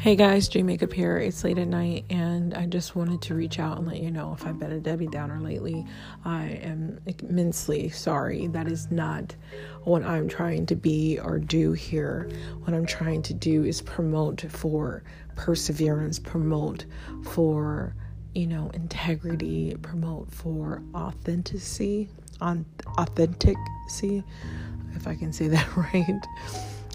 Hey guys, J Makeup here. It's late at night, and I just wanted to reach out and let you know if I've been a Debbie Downer lately. I am immensely sorry. That is not what I'm trying to be or do here. What I'm trying to do is promote for perseverance, promote for you know integrity, promote for authenticity, on authenticity, if I can say that right.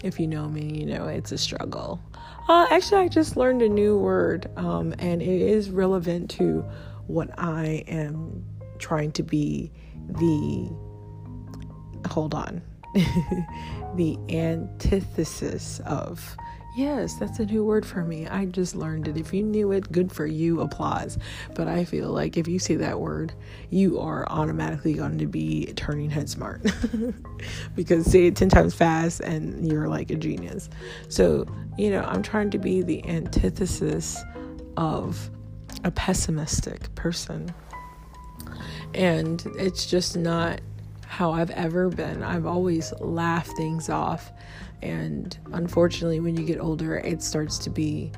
If you know me, you know it's a struggle. Uh, actually, I just learned a new word, um, and it is relevant to what I am trying to be the. Hold on. the antithesis of. Yes, that's a new word for me. I just learned it. If you knew it, good for you, applause. But I feel like if you say that word, you are automatically going to be turning head smart. because say it 10 times fast and you're like a genius. So, you know, I'm trying to be the antithesis of a pessimistic person. And it's just not how I've ever been. I've always laughed things off. And unfortunately, when you get older, it starts to be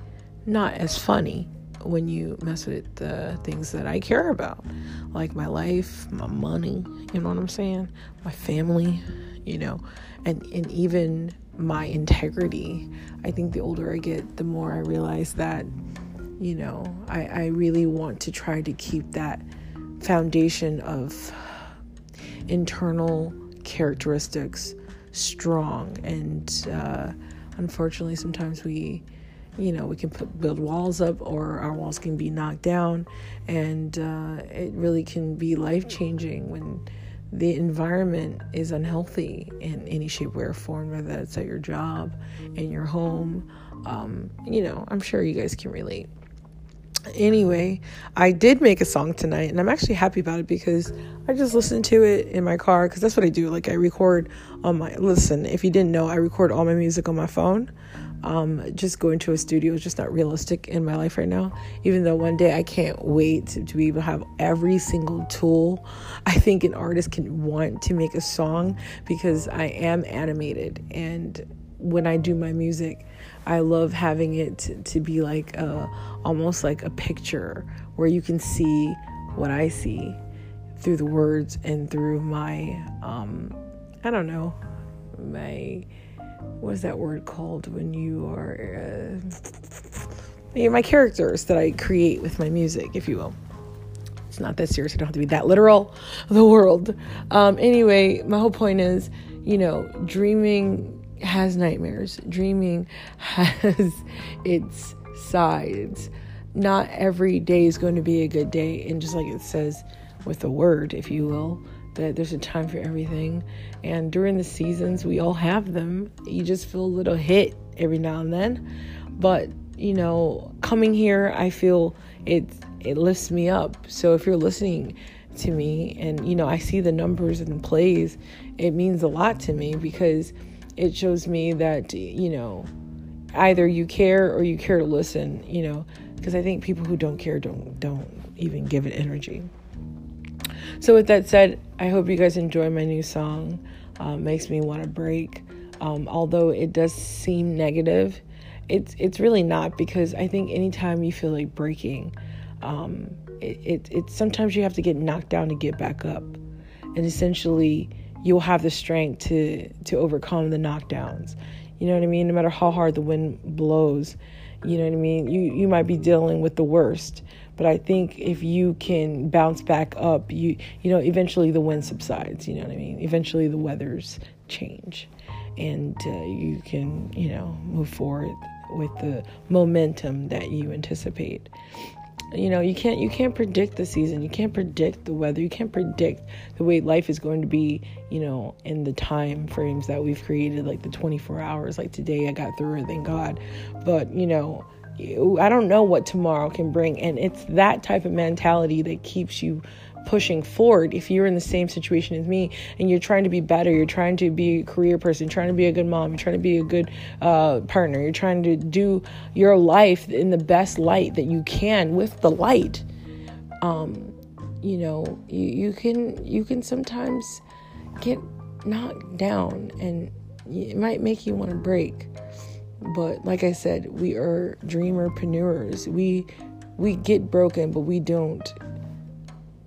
not as funny when you mess with the things that I care about, like my life, my money, you know what I'm saying? My family, you know, and, and even my integrity. I think the older I get, the more I realize that, you know, I, I really want to try to keep that foundation of internal characteristics strong. And uh, unfortunately, sometimes we, you know, we can put, build walls up or our walls can be knocked down. And uh, it really can be life changing when the environment is unhealthy in any shape, way, or form, whether that's at your job, in your home. Um, you know, I'm sure you guys can relate anyway, I did make a song tonight, and I'm actually happy about it because I just listened to it in my car because that's what I do. Like I record on my listen. If you didn't know, I record all my music on my phone. Um, just going to a studio is just not realistic in my life right now. Even though one day I can't wait to, to be able to have every single tool. I think an artist can want to make a song because I am animated, and when I do my music, I love having it to, to be like a, almost like a picture where you can see what I see through the words and through my um, I don't know my what is that word called when you are uh, my characters that I create with my music, if you will. It's not that serious. I don't have to be that literal. The world. Um, anyway, my whole point is, you know, dreaming has nightmares. Dreaming has its sides. Not every day is going to be a good day. And just like it says with the word, if you will, that there's a time for everything. And during the seasons, we all have them. You just feel a little hit every now and then. But, you know, coming here, I feel it it lifts me up. So if you're listening to me and you know, I see the numbers and the plays, it means a lot to me because it shows me that you know either you care or you care to listen you know because i think people who don't care don't don't even give it energy. So with that said i hope you guys enjoy my new song. Uh, makes me want to break. Um, although it does seem negative it's it's really not because i think anytime you feel like breaking um, it, it, it sometimes you have to get knocked down to get back up. And essentially you'll have the strength to to overcome the knockdowns. You know what I mean? No matter how hard the wind blows, you know what I mean? You you might be dealing with the worst, but I think if you can bounce back up, you you know, eventually the wind subsides, you know what I mean? Eventually the weathers change and uh, you can, you know, move forward with the momentum that you anticipate you know you can't you can't predict the season. You can't predict the weather. You can't predict the way life is going to be you know in the time frames that we've created like the 24 hours like today i got through it thank god. But you know i don't know what tomorrow can bring. And it's that type of mentality that keeps you pushing forward if you're in the same situation as me and you're trying to be better you're trying to be a career person trying to be a good mom you're trying to be a good uh, partner you're trying to do your life in the best light that you can with the light um, you know you, you can you can sometimes get knocked down and it might make you want to break But like I said, we are dreamerpreneurs. We we get broken, but we don't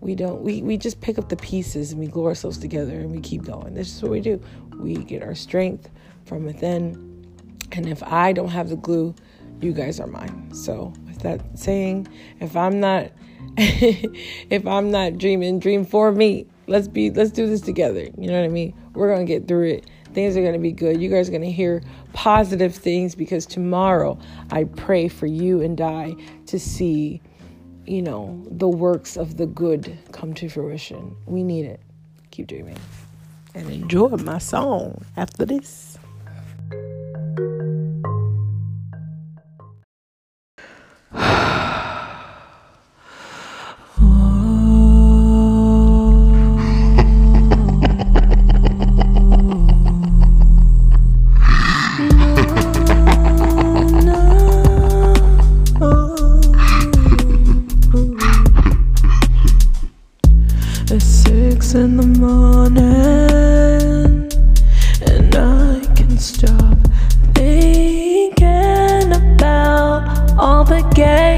we don't we, we just pick up the pieces and we glue ourselves together and we keep going. This is what we do. We get our strength from within. And if I don't have the glue, you guys are mine. So with that saying, if I'm not if I'm not dreaming, dream for me. Let's be let's do this together. You know what I mean? We're gonna get through it. Things are gonna be good. You guys are gonna hear positive things because tomorrow I pray for you and I to see, you know, the works of the good come to fruition. We need it. Keep dreaming. And enjoy my song after this. It's six in the morning, and I can stop thinking about all the games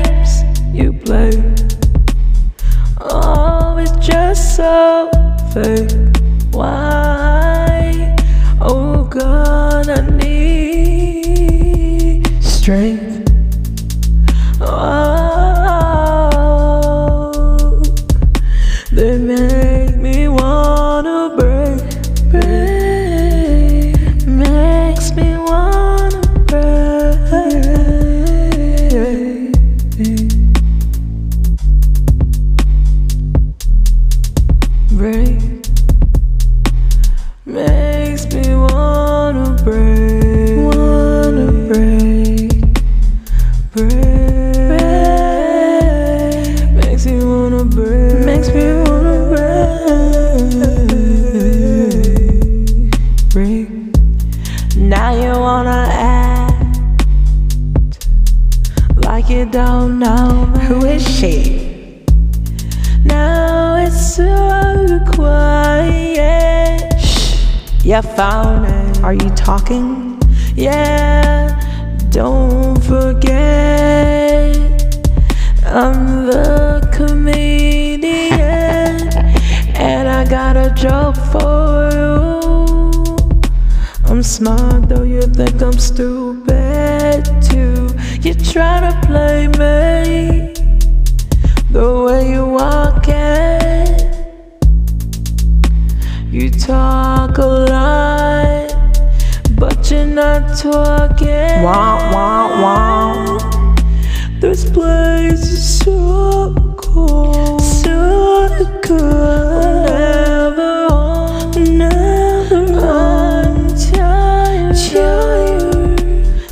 Break. Makes me wanna break. Makes me wanna break. Break. Now you wanna act like you don't know me. Who is she? Now it's so quiet. Shh, you found it. Are you talking? Yeah, don't forget. I'm the comedian, and I got a joke for you. I'm smart, though you think I'm stupid too. You try to play me the way you walk it. You talk a lot, but you're not talking. Wah, wah, wah. This place is so cold, so cold. Never never. Tired, tired.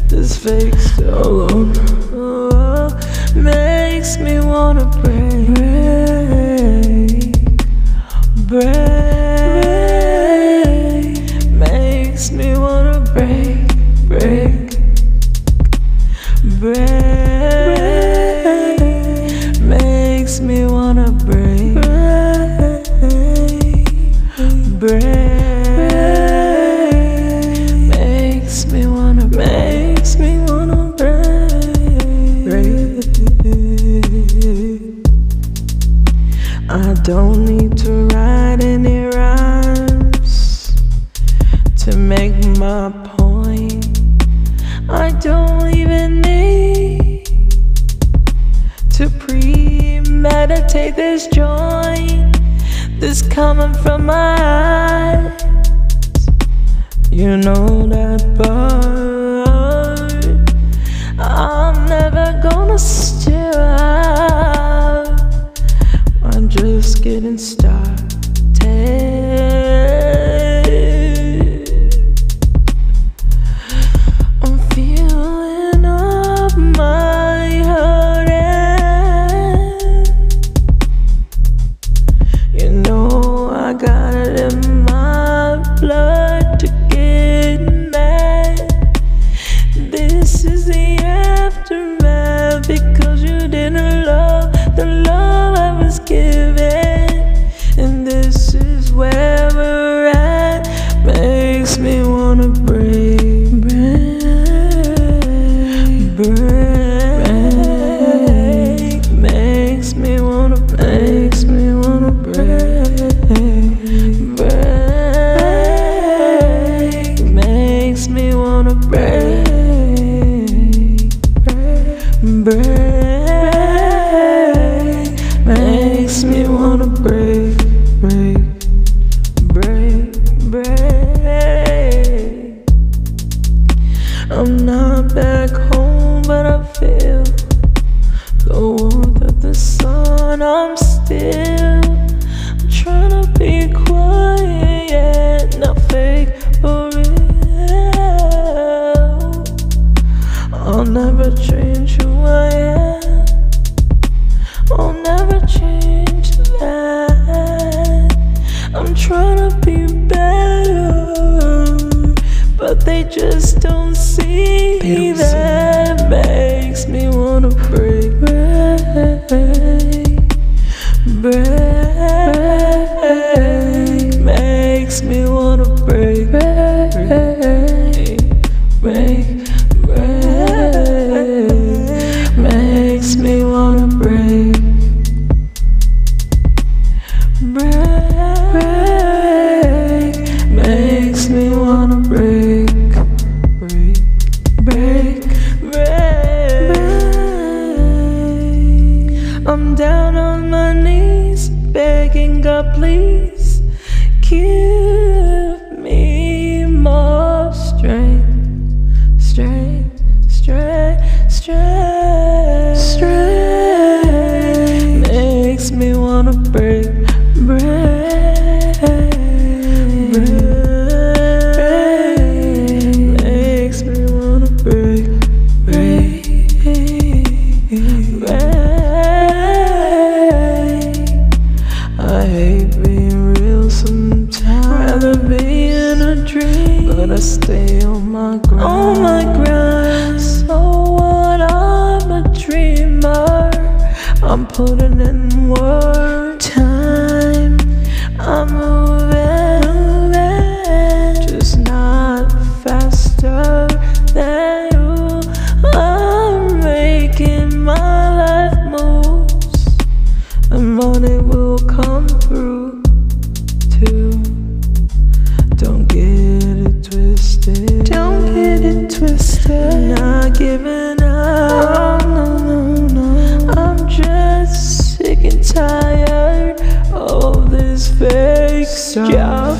This fake alone oh, makes me wanna break, Know that part. I'm never gonna stop. I'm just getting started. just don't see don't that see. makes me wanna break, break, break. Wanna break, break, break. Makes me wanna break, break, break. I hate being real sometimes. Rather be in a dream, but I stay on my grind. On my grind. So what? I'm a dreamer. I'm putting in work. Giving up. No, no, no. I'm just sick and tired of this fake stuff.